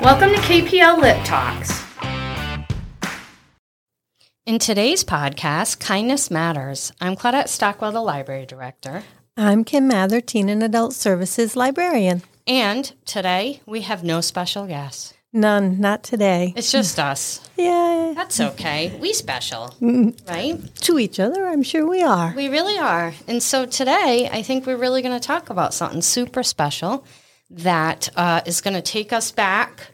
Welcome to KPL Lit Talks. In today's podcast, Kindness Matters, I'm Claudette Stockwell, the library director. I'm Kim Mather, Teen and Adult Services librarian. And today we have no special guests. None, not today. It's just us. Yeah, That's okay. We special, mm-hmm. right? to each other, I'm sure we are. We really are. And so today, I think we're really going to talk about something super special that uh, is going to take us back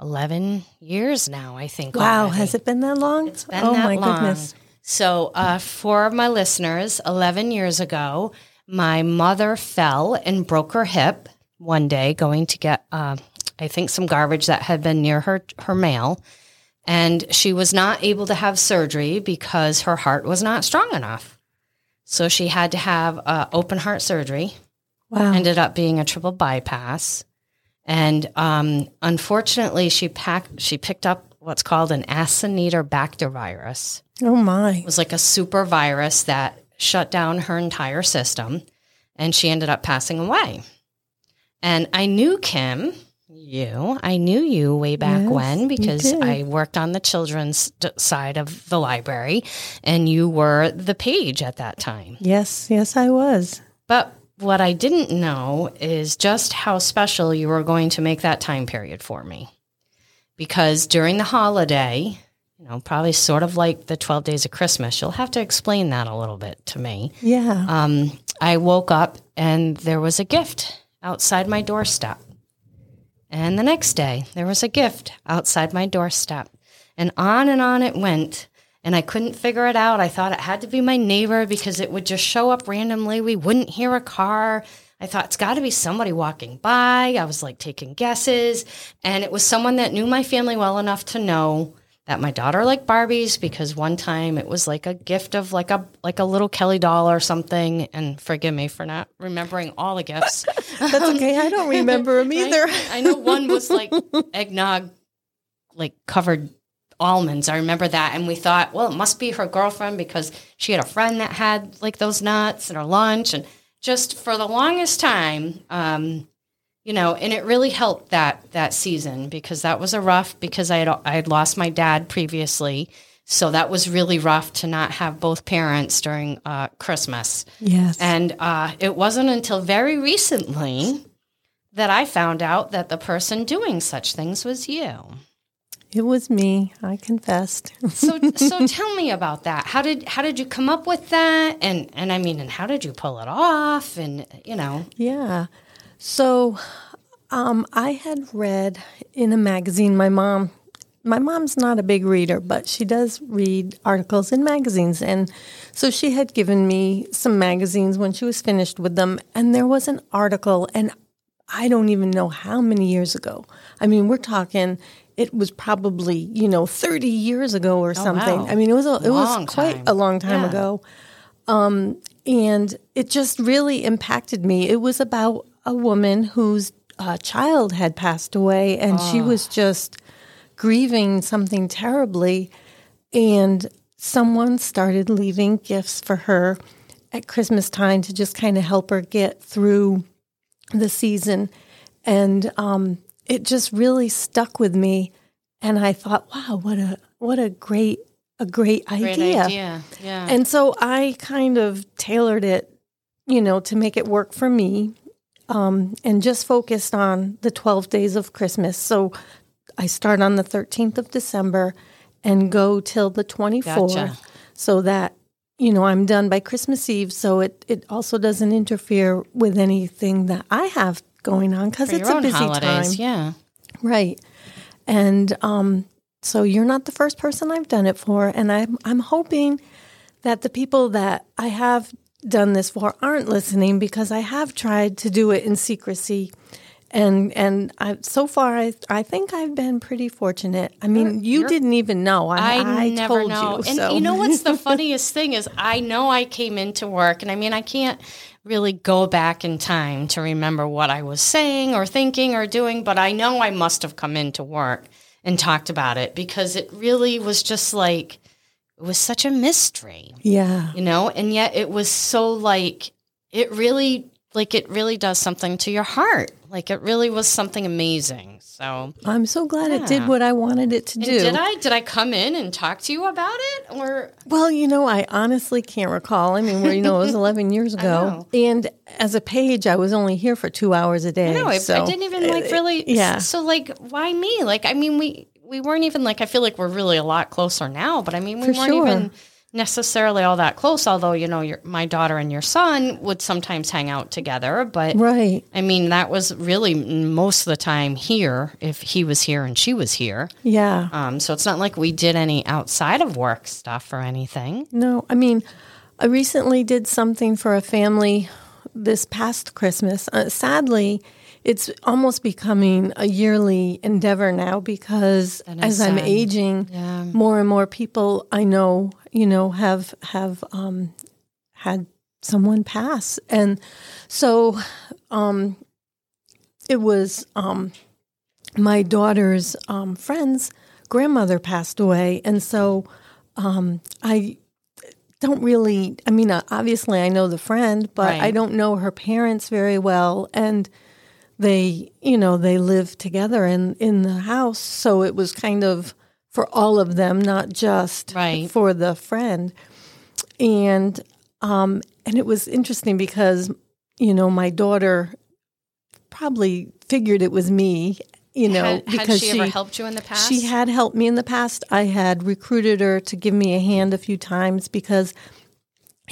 11 years now, I think. Wow, already. has it been that long? It's been oh that my long. goodness. So, uh, for my listeners, 11 years ago, my mother fell and broke her hip one day going to get, uh, I think, some garbage that had been near her, her mail. And she was not able to have surgery because her heart was not strong enough. So she had to have uh, open heart surgery Wow. ended up being a triple bypass. And um, unfortunately, she packed, she picked up what's called an Acinetobacter virus. oh my. It was like a super virus that shut down her entire system, and she ended up passing away. And I knew Kim, you, I knew you way back Yes, when because. I worked on the children's d- side of the library, and you were the page at that time. Yes, yes, I was. But what I didn't know is just how special you were going to make that time period for me. Because during the holiday, you know, probably sort of like the 12 days of Christmas, you'll have to explain that a little bit to me. Yeah. Um, I woke up and there was a gift outside my doorstep. And the next day, there was a gift outside my doorstep. And on and on it went. And I couldn't figure it out. I thought it had to be my neighbor because it would just show up randomly. We wouldn't hear a car. I thought it's got to be somebody walking by. I was like taking guesses. And it was someone that knew my family well enough to know that my daughter liked Barbies because one time it was like a gift of like a like a little Kelly doll or something. And forgive me for not remembering all the gifts. That's okay. I don't remember them either. I, I know one was like eggnog, like covered almonds. I remember that, and we thought, well, it must be her girlfriend because she had a friend that had like those nuts in her lunch, and just for the longest time, um, you know, and it really helped that that season because that was a rough because I had I had lost my dad previously. So that was really rough to not have both parents during uh, Christmas. Yes. And uh, it wasn't until very recently that I found out that the person doing such things was you. It was me. I confessed. So, so tell me about that. How did how did you come up with that? And and I mean, and how did you pull it off? And you know, Yeah. So um, I had read in a magazine, my mom, my mom's not a big reader, but she does read articles in magazines. And so she had given me some magazines when she was finished with them. And there was an article, and I don't even know how many years ago. I mean, we're talking. It was probably you know thirty years ago or something. wow. I mean, it was a, it Long was quite time. a long time Yeah. ago Um, and it just really impacted me. It was about a woman whose uh, child had passed away, and she was just grieving something terribly. And someone started leaving gifts for her at Christmas time to just kind of help her get through the season. And um, it just really stuck with me. And I thought, wow, what a what a great a great great idea. idea. Yeah. And so I kind of tailored it, you know, to make it work for me um, and just focused on the 12 days of Christmas. So I start on the 13th of December and go till the 24th Gotcha. so that, you know, I'm done by Christmas Eve. So it, it also doesn't interfere with anything that I have going on because it's a busy holidays, time. yeah. Right. And um, so you're not the first person I've done it for. And I'm, I'm hoping that the people that I have done this for aren't listening because I have tried to do it in secrecy. And and I, so far, I I think I've been pretty fortunate. I mean, you you're- didn't even know. I, I, I never told know. you. and so. you know what's the funniest thing is I know I came into work and I mean I can't really go back in time to remember what I was saying or thinking or doing, but I know I must have come into work and talked about it because it really was just like it was such a mystery yeah. you know and yet it was so like it really like it really does something to your heart. Like it really was something amazing. So I'm so glad it did what I wanted it to And do. did I did I come in and talk to you about it or Well, you know, I honestly can't recall. I mean, you know, it was 11 years ago. And as a page, I was only here for two hours a day. no? I, so, I didn't even like uh, really. yeah. So like, why me? Like, I mean, we we weren't even like. I feel like we're really a lot closer now. But I mean, we For weren't sure. even necessarily all that close. Although you know, your my daughter and your son would sometimes hang out together. But Right. I mean, that was really most of the time here. If he was here and she was here. Yeah. Um, so it's not like we did any outside of work stuff or anything. No, I mean, I recently did something for a family this past Christmas. Uh, sadly, it's almost becoming a yearly endeavor now because as I'm aging, Yeah. more and more people I know, you know, have have um, had someone pass, and so um, it was um, my daughter's um, friend's grandmother passed away, and so um, I don't really. I mean, obviously, I know the friend, but Right. I don't know her parents very well, and they, you know, they lived together in in the house, so it was kind of for all of them, not just Right. for the friend. And um, and it was interesting because you know my daughter probably figured it was me, you know, had, because had she, ever helped you in the past? she had helped me in the past. I had recruited her to give me a hand a few times because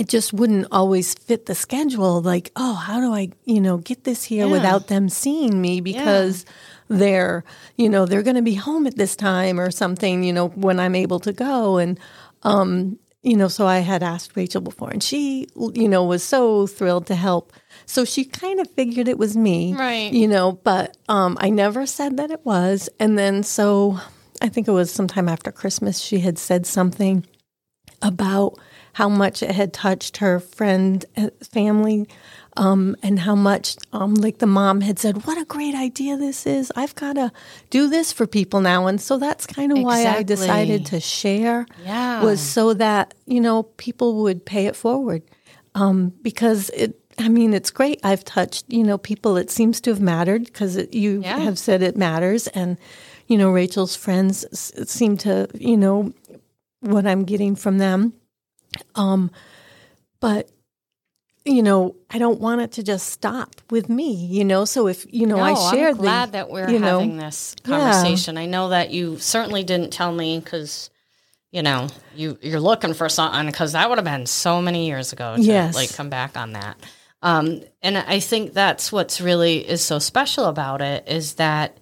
it just wouldn't always fit the schedule. Like, oh, how do I, you know, get this here Yeah. without them seeing me because they're, you know, they're going to be home at this time or something, you know, when I'm able to go. And, um, you know, so I had asked Rachel before and she, you know, was so thrilled to help. So she kind of figured it was me. Right. You know, but um, I never said that it was. And then so I think it was sometime after Christmas, she had said something about how much it had touched her friend uh, family um, and how much um, like the mom had said what a great idea this is. I've got to do this for people now. And so that's kind of why i decided to share Yeah. was so that you know people would pay it forward. Um, because it i mean it's great. I've touched you know people. It seems to have mattered because you Yeah. have said it matters. And you know rachel's friends s- seem to you know what i'm getting from them um, but you know, I don't want it to just stop with me. You know, so if you know, no, I share I'm glad the, that we're you know, having this Yeah. conversation. I know that you certainly didn't tell me because, you know, you you're looking for something because that would have been so many years ago to Yes. like come back on that. Um, and I think that's what's really is so special about it is that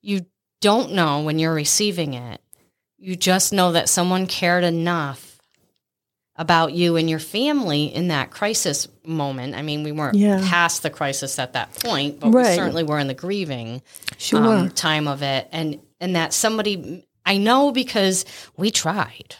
you don't know when you're receiving it. You just know that someone cared enough about you and your family in that crisis moment. I mean, we weren't Yeah. past the crisis at that point, but we certainly were in the grieving Sure. um, time of it, and and that somebody I know because we tried.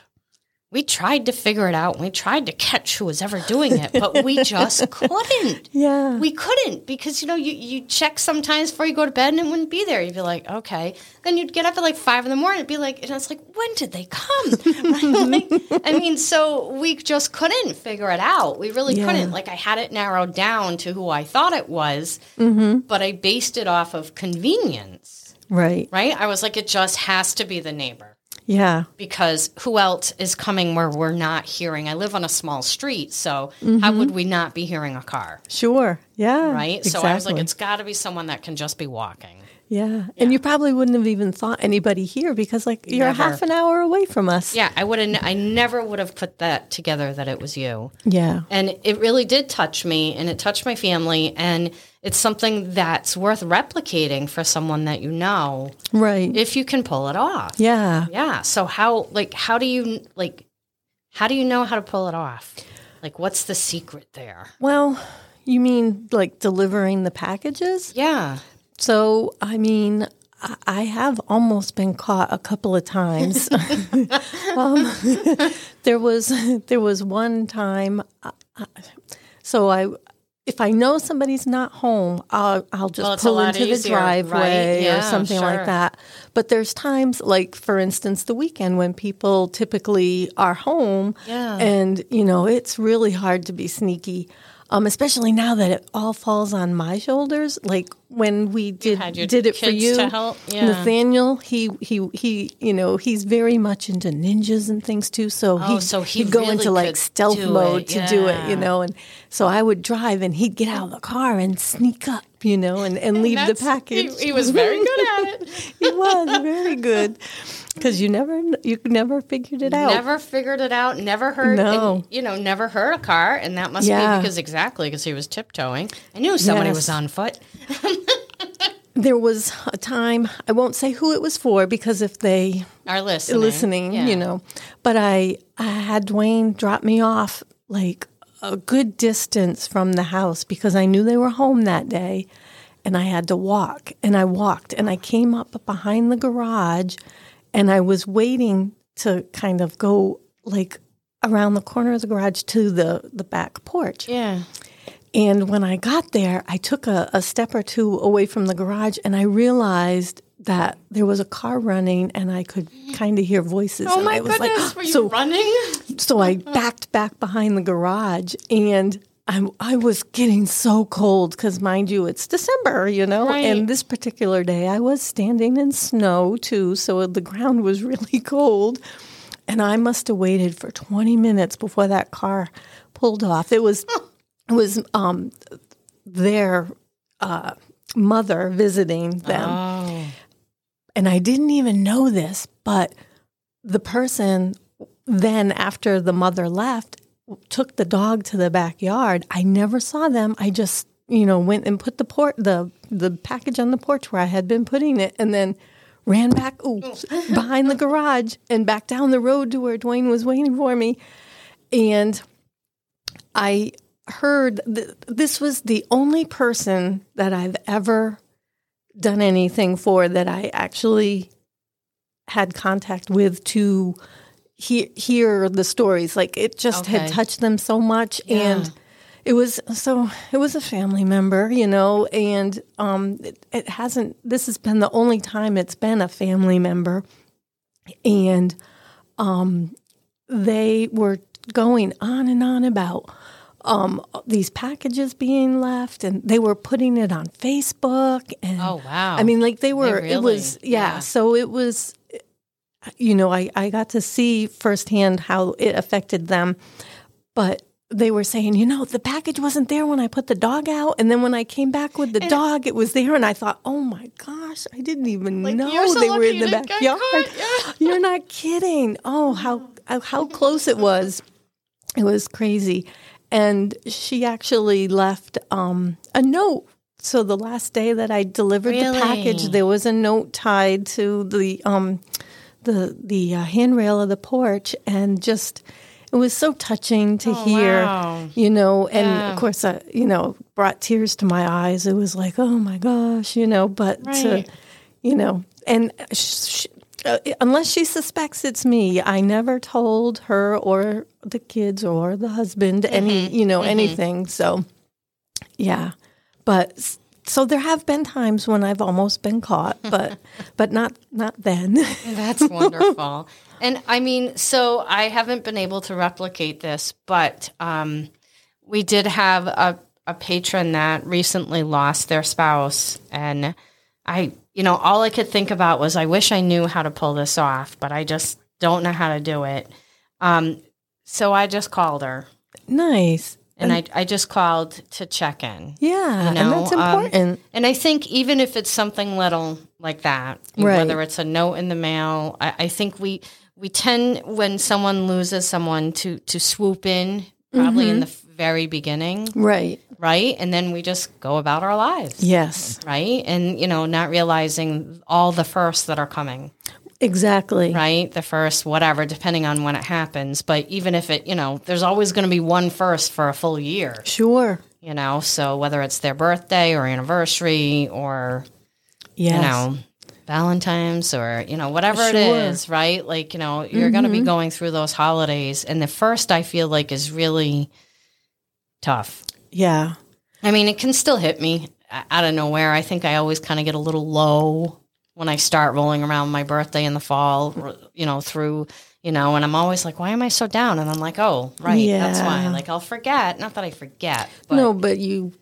We tried to figure it out. We tried to catch who was ever doing it, but we just couldn't. yeah, We couldn't because you know you you check sometimes before you go to bed and it wouldn't be there. You'd be like, okay. Then you'd get up at like five in the morning. It'd be like, and it's like, when did they come? Like, I mean, so we just couldn't figure it out. We really Yeah. couldn't. Like I had it narrowed down to who I thought it was, mm-hmm. but I based it off of convenience. right. Right? I was like, it just has to be the neighbor Yeah, because who else is coming where we're not hearing? I live on a small street, so Mm-hmm. how would we not be hearing a car? sure. Yeah, Right? Exactly. So I was like, it's got to be someone that can just be walking. yeah. and you probably wouldn't have even thought anybody here because like you're Never. half an hour away from us. Yeah, I would have. I never would have put that together that it was you, yeah, and it really did touch me, and it touched my family, and it's something that's worth replicating for someone that you know right. if you can pull it off. yeah, Yeah. So how like how do you like how do you know how to pull it off? Like what's the secret there? Well, you mean like delivering the packages? Yeah. So, I mean, I- have almost been caught a couple of times. um, there was there was one time. So I, if I know somebody's not home, I'll I'll just Well, pull into the easier, right? driveway or something sure. like that. But there's times, like for instance, the weekend when people typically are home, Yeah. and you know it's really hard to be sneaky. Um, especially now that it all falls on my shoulders. Like when we did your did it for you, to help? Yeah. Nathaniel. He he he. You know, he's very much into ninjas and things too. So Oh, he so he would go really into like stealth mode it, to do it. You know, and so I would drive, and he'd get out of the car and sneak up. You know, and, and leave the package. He, he was very good at it. he was very good because you never you never figured it out. Never figured it out. Never heard. No. and, you know, never heard a car, and that must Yeah. be because exactly because he was tiptoeing. I knew somebody Yes. was on foot. There was a time I won't say who it was for because if they Are listening. listening, Yeah. you know. But I I had Dwayne drop me off like a good distance from the house because I knew they were home that day and I had to walk and I walked and I came up behind the garage and I was waiting to kind of go like around the corner of the garage to the the back porch. Yeah. And when I got there, I took a, a step or two away from the garage and I realized that there was a car running and I could kind of hear voices. Oh and my I was goodness! like, were you so, running? so I backed back behind the garage and I'm, I was getting so cold because, mind you, it's December, you know? Right. And this particular day I was standing in snow too. So the ground was really cold. And I must have waited for 20 minutes before that car pulled off. It was, it was um, their uh, mother visiting them. Oh. And I didn't even know this, but the person then, after the mother left, took the dog to the backyard. I never saw them. I just, you know, went and put the port the the package on the porch where I had been putting it, and then ran back behind the garage and back down the road to where Dwayne was waiting for me. And I heard th- this was the only person that I've ever done anything for that I actually had contact with to he- hear the stories. Like it just Okay. had touched them so much, Yeah. and it was so it was a family member, you know, and um, it, it hasn't. This has been the only time it's been a family member, and um, they were going on and on about um, these packages being left, and they were putting it on Facebook. And Oh, wow. I mean, like they were. It really? was yeah, Yeah. So it was. You know, I I got to see firsthand how it affected them, but. They were saying, you know, the package wasn't there when I put the dog out, and then when I came back with the dog, it was there, and I thought, oh my gosh, I didn't even Like, know so they were in the backyard. caught, You're not kidding. Oh, how how close it was. It was crazy. And she actually left um, a note. So the last day that I delivered Really? the package, there was a note tied to the um, the the uh, handrail of the porch, and just it was so touching to hear. Oh, wow. You know, and Yeah. of course, uh, you know, brought tears to my eyes. It was like, oh my gosh, you know. But to, you know, and sh- uh, unless she suspects it's me, I never told her or the kids or the husband any, Mm-hmm. you know, anything. So, yeah, but so there have been times when I've almost been caught, but but not not then. That's wonderful. and I mean, so I haven't been able to replicate this, but um, we did have a, a patron that recently lost their spouse. And I, you know, all I could think about was, I wish I knew how to pull this off, but I just don't know how to do it. Um, so I just called her nice, and I, I just called to check in. yeah, You know, and that's um, important. and I think even if it's something little like that, Right. whether it's a note in the mail, I, I think we we tend when someone loses someone to to swoop in probably Mm-hmm. in the very beginning, right? Right? And then we just go about our lives, Yes, right? And you know, not realizing all the firsts that are coming, exactly. right? The first, whatever, depending on when it happens. But even if it, you know, there's always going to be one first for a full year, Sure. you know. So whether it's their birthday or anniversary or Yes. you know, Valentine's or, you know, whatever it Sure. is, right? Like, you know, you're going to be mm-hmm. going through those holidays. And the first, I feel like, is really tough. Yeah. I mean, it can still hit me out of nowhere. I think I always kind of get a little low when I start rolling around my birthday in the fall, you know, through, you know, and I'm always like, why am I so down? And I'm like, oh, right, that's why. Like I'll forget. Not that I forget, but no, but you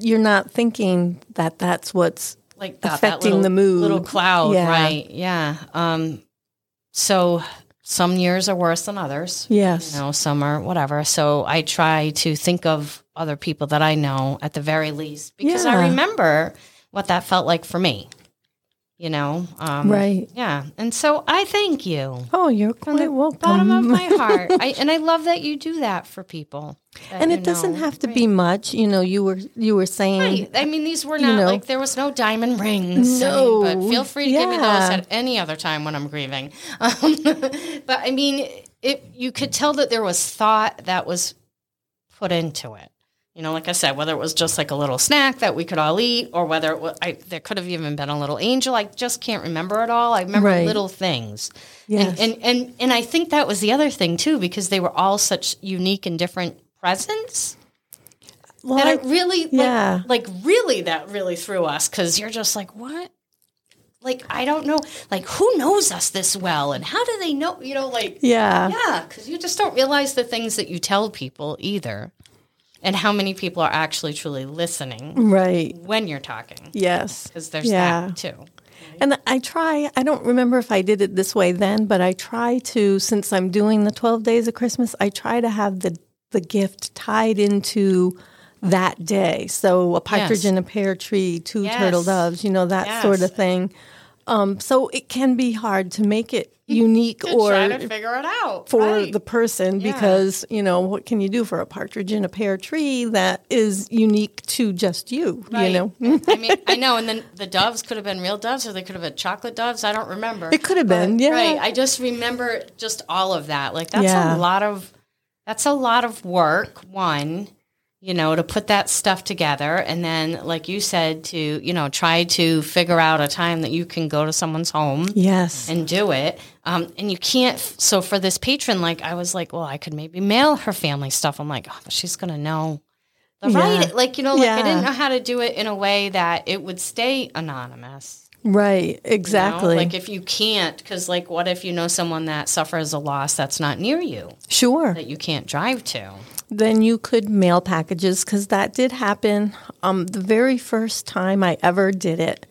you're not thinking that that's what's like that, affecting that little, the mood. little cloud, Yeah. right? Yeah. Um, so some years are worse than others. yes. You know, some are whatever. So I try to think of other people that I know at the very least because I remember what that felt like for me. You know, um, Right. Yeah, and so I thank you Oh, you're from quite welcome. bottom of my heart. I, and I love that you do that for people. and you it doesn't know. have to Right. be much. You know, you were you were saying Right. I mean, these were You not know. like there was no diamond rings. I mean, No. but feel free to give me those at any other time when I'm grieving. Um, but I mean, it you could tell that there was thought that was put into it. You know, like I said, whether it was just like a little snack that we could all eat, or whether it was, I, there could have even been a little angel. I just can't remember it all. I remember Right. little things. Yes. And, and and and I think that was the other thing too, because they were all such unique and different presents. well, And I- it really, yeah. like, like really, that really threw us because you're just like, what? Like, I don't know. Like, who knows us this well, and how do they know? You know, like, yeah. yeah, because you just don't realize the things that you tell people either, and how many people are actually truly listening Right. when you're talking. Yes. Because there's Yeah. that too. And I try, I don't remember if I did it this way then, but I try to, since I'm doing the 12 days of Christmas, I try to have the, the gift tied into that day. So a partridge Yes. in a pear tree, two Yes. turtle doves, you know, that sort of thing. Um, so it can be hard to make it unique or try to figure it out for right. the person Yeah. because, you know, what can you do for a partridge in a pear tree that is unique to just you, Right. you know? I mean, I know, and then the doves could have been real doves, or they could have been chocolate doves. I don't remember. It could have been, yeah. Right. I just remember just all of that. Like that's Yeah. a lot of that's a lot of work. One, you know, to put that stuff together, and then, like you said, to you know, try to figure out a time that you can go to someone's home Yes. and do it. Um, and you can't. So for this patron, like I was like, well, I could maybe mail her family stuff. I'm like, oh, but she's gonna know. The Yeah. right, like you know, like I didn't know how to do it in a way that it would stay anonymous. Right, You know? exactly. Like if you can't, because like, what if you know someone that suffers a loss that's not near you sure. that you can't drive to? Then you could mail packages because that did happen. Um, the very first time I ever did it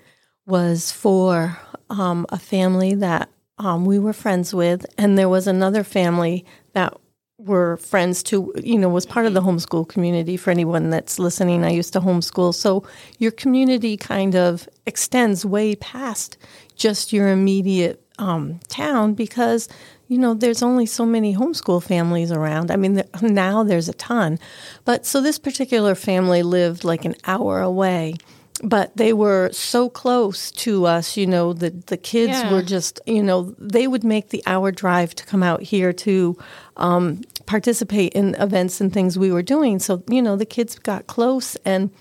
was for um, a family that um, we were friends with, and there was another family that were friends too. You know, was part of the homeschool community. For anyone that's listening, I used to homeschool, so your community kind of extends way past just your immediate um, town because you know there's only so many homeschool families around. I mean, now there's a ton, but so this particular family lived like an hour away. But they were so close to us, you know, the, the kids Yeah. were just, you know, they would make the hour drive to come out here to um, participate in events and things we were doing. So, you know, the kids got close. And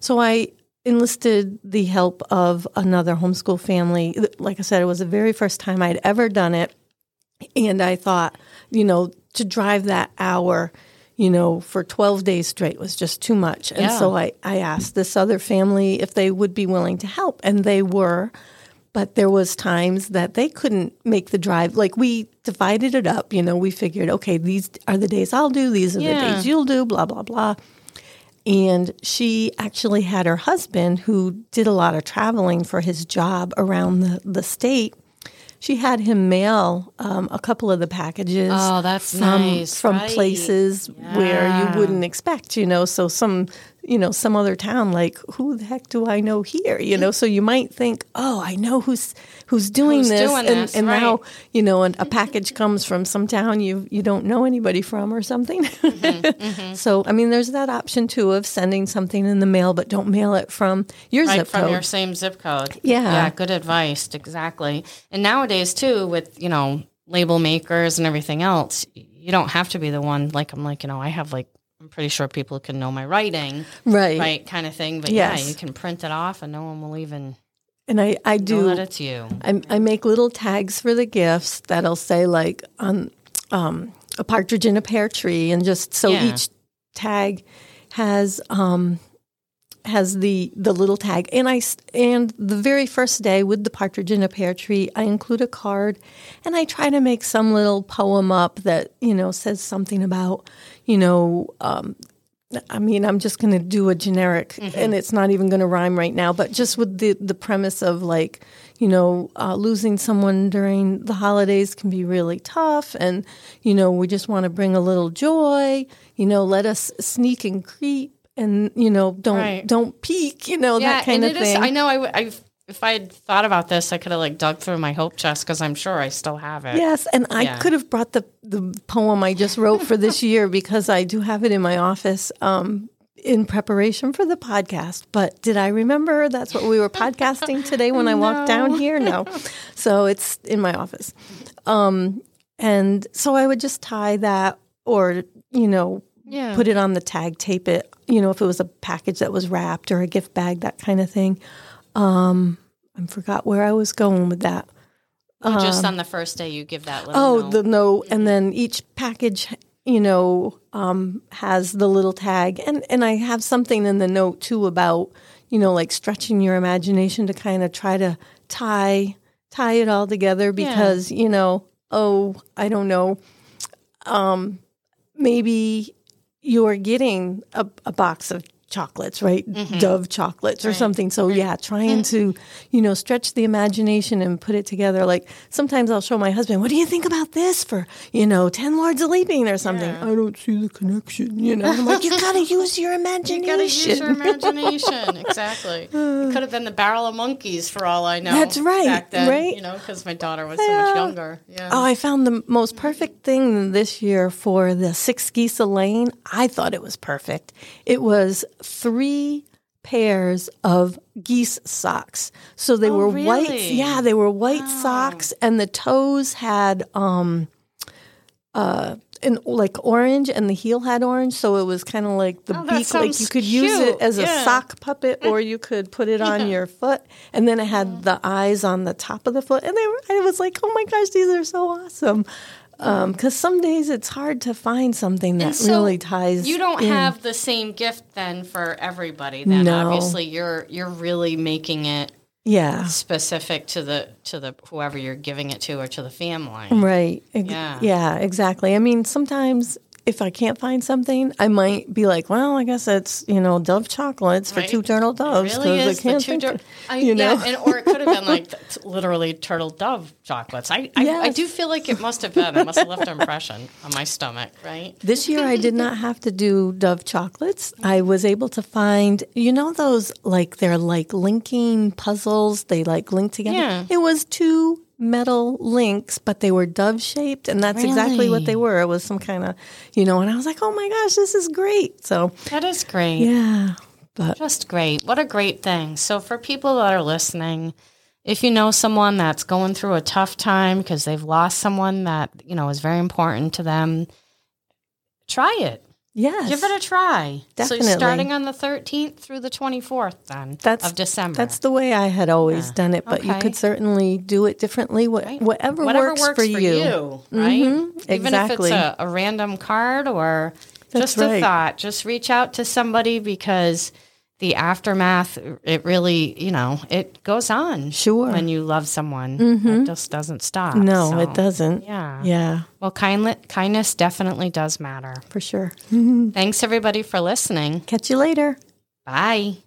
so I enlisted the help of another homeschool family. Like I said, it was the very first time I'd ever done it. And I thought, you know, to drive that hour, you know, for 12 days straight was just too much. And Yeah. so I, I asked this other family if they would be willing to help. And they were. But there was times that they couldn't make the drive. Like we divided it up, you know, we figured, okay, these are the days I'll do, these are Yeah. the days you'll do, blah, blah, blah. And she actually had her husband who did a lot of traveling for his job around the, the state. She had him mail um, a couple of the packages. Oh, that's from, nice, From right. places where you wouldn't expect, you know. So some, you know, some other town, like who the heck do I know here? You know, so you might think, oh, I know who's who's doing Who's this, doing and, this, and now you know, and a package comes from some town you you don't know anybody from or something. Mm-hmm, mm-hmm. so I mean, there's that option too of sending something in the mail, but don't mail it from your Right zip from code. your same zip code. Yeah. Yeah, good advice. Exactly. And nowadays too, with, you know, label makers and everything else, you don't have to be the one like I'm like, you know, I have like I'm pretty sure people can know my writing, right. right, kind of thing. But Yes. yeah, you can print it off and no one will even And I I know do that it's you. I, I make little tags for the gifts that'll say like on um, a partridge in a pear tree, and just so Yeah. each tag has um, has the the little tag, and I and the very first day with the partridge in a pear tree, I include a card, and I try to make some little poem up that you know says something about you know. Um, I mean, I'm just going to do a generic, and it's not even going to rhyme right now. But just with the the premise of like, you know, uh, losing someone during the holidays can be really tough, and you know, we just want to bring a little joy. You know, let us sneak and creep, and you know, don't Right. don't peek. You know, that kind of it is- thing. I know. I, I've- if I had thought about this, I could have like dug through my hope chest because I'm sure I still have it. Yes, and I could have brought the the poem I just wrote for this year because I do have it in my office um, in preparation for the podcast. But did I remember that's what we were podcasting today when I walked down here? No, so it's in my office, um, and so I would just tie that, or you know, Yeah. put it on the tag, tape it. You know, if it was a package that was wrapped or a gift bag, that kind of thing. Um, I forgot where I was going with that. Oh, just on the first day, you give that little. Oh, note. the note, and then each package, you know, um, has the little tag, and and I have something in the note too about, you know, like stretching your imagination to kind of try to tie tie it all together because you know, oh, I don't know, um, maybe you're getting a, a box of chocolates, right? Mm-hmm. Dove chocolates or something. So mm-hmm. yeah, trying to, you know, stretch the imagination and put it together. Like sometimes I'll show my husband, what do you think about this for, you know, 10 Lords of Leaping or something? I don't see the connection, you know. I'm like, you gotta use your imagination. You gotta use your imagination. exactly. Uh. It could have been the barrel of monkeys for all I know. That's right, Back then, right? You know, because my daughter was so much younger. Yeah. Oh, I found the most mm-hmm. perfect thing this year for the six geese a lane. I thought it was perfect. It was three pairs of geese socks. So they were white. Oh. Yeah, they were white socks, and the toes had um, uh, an like orange, and the heel had orange. So it was kind of like the Oh, beak. Like you could use it cute. as a sock puppet, or you could put it on your foot, and then it had the eyes on the top of the foot, and they were. I was like, oh my gosh, these are so awesome. Um, because some days it's hard to find something that so really ties. You don't in. have the same gift then for everybody. Then No. obviously you're you're really making it yeah, specific to the to the whoever you're giving it to or to the family. right. Yeah. yeah, exactly. I mean, sometimes if I can't find something, I might be like, well, I guess it's you know Dove chocolates for two turtle doves It really is I can't the two tur- I, you know? yeah, and, or it could have been like t- literally turtle dove chocolates. I I, I do feel like it must have been. It must have left an impression on my stomach, right? This year, I did not have to do Dove chocolates. I was able to find, you know, those like they're like linking puzzles. They like link together. Yeah. It was two metal links, but they were dove shaped, and that's exactly what they were. It was some kind of, you know, and I was like, oh my gosh, this is great. So That is great. yeah, but Just great. What a great thing. So, for people that are listening, if you know someone that's going through a tough time because they've lost someone that, you know, is very important to them, try it. Yes, Give it a try. Definitely. So, starting on the 13th through the 24th, then That's of December. That's the way I had always done it, but you could certainly do it differently. What, Right. Whatever, Whatever works, for you. right? Mm-hmm. Even exactly. if it's a, a random card or That's just a thought, just reach out to somebody because the aftermath, it really, you know, it goes on. Sure. Mm-hmm. When you love someone, it just doesn't stop. No, So, it doesn't. Yeah. Yeah, Well, kindness, kindness definitely does matter. for sure. Thanks everybody for listening. Catch you later. Bye.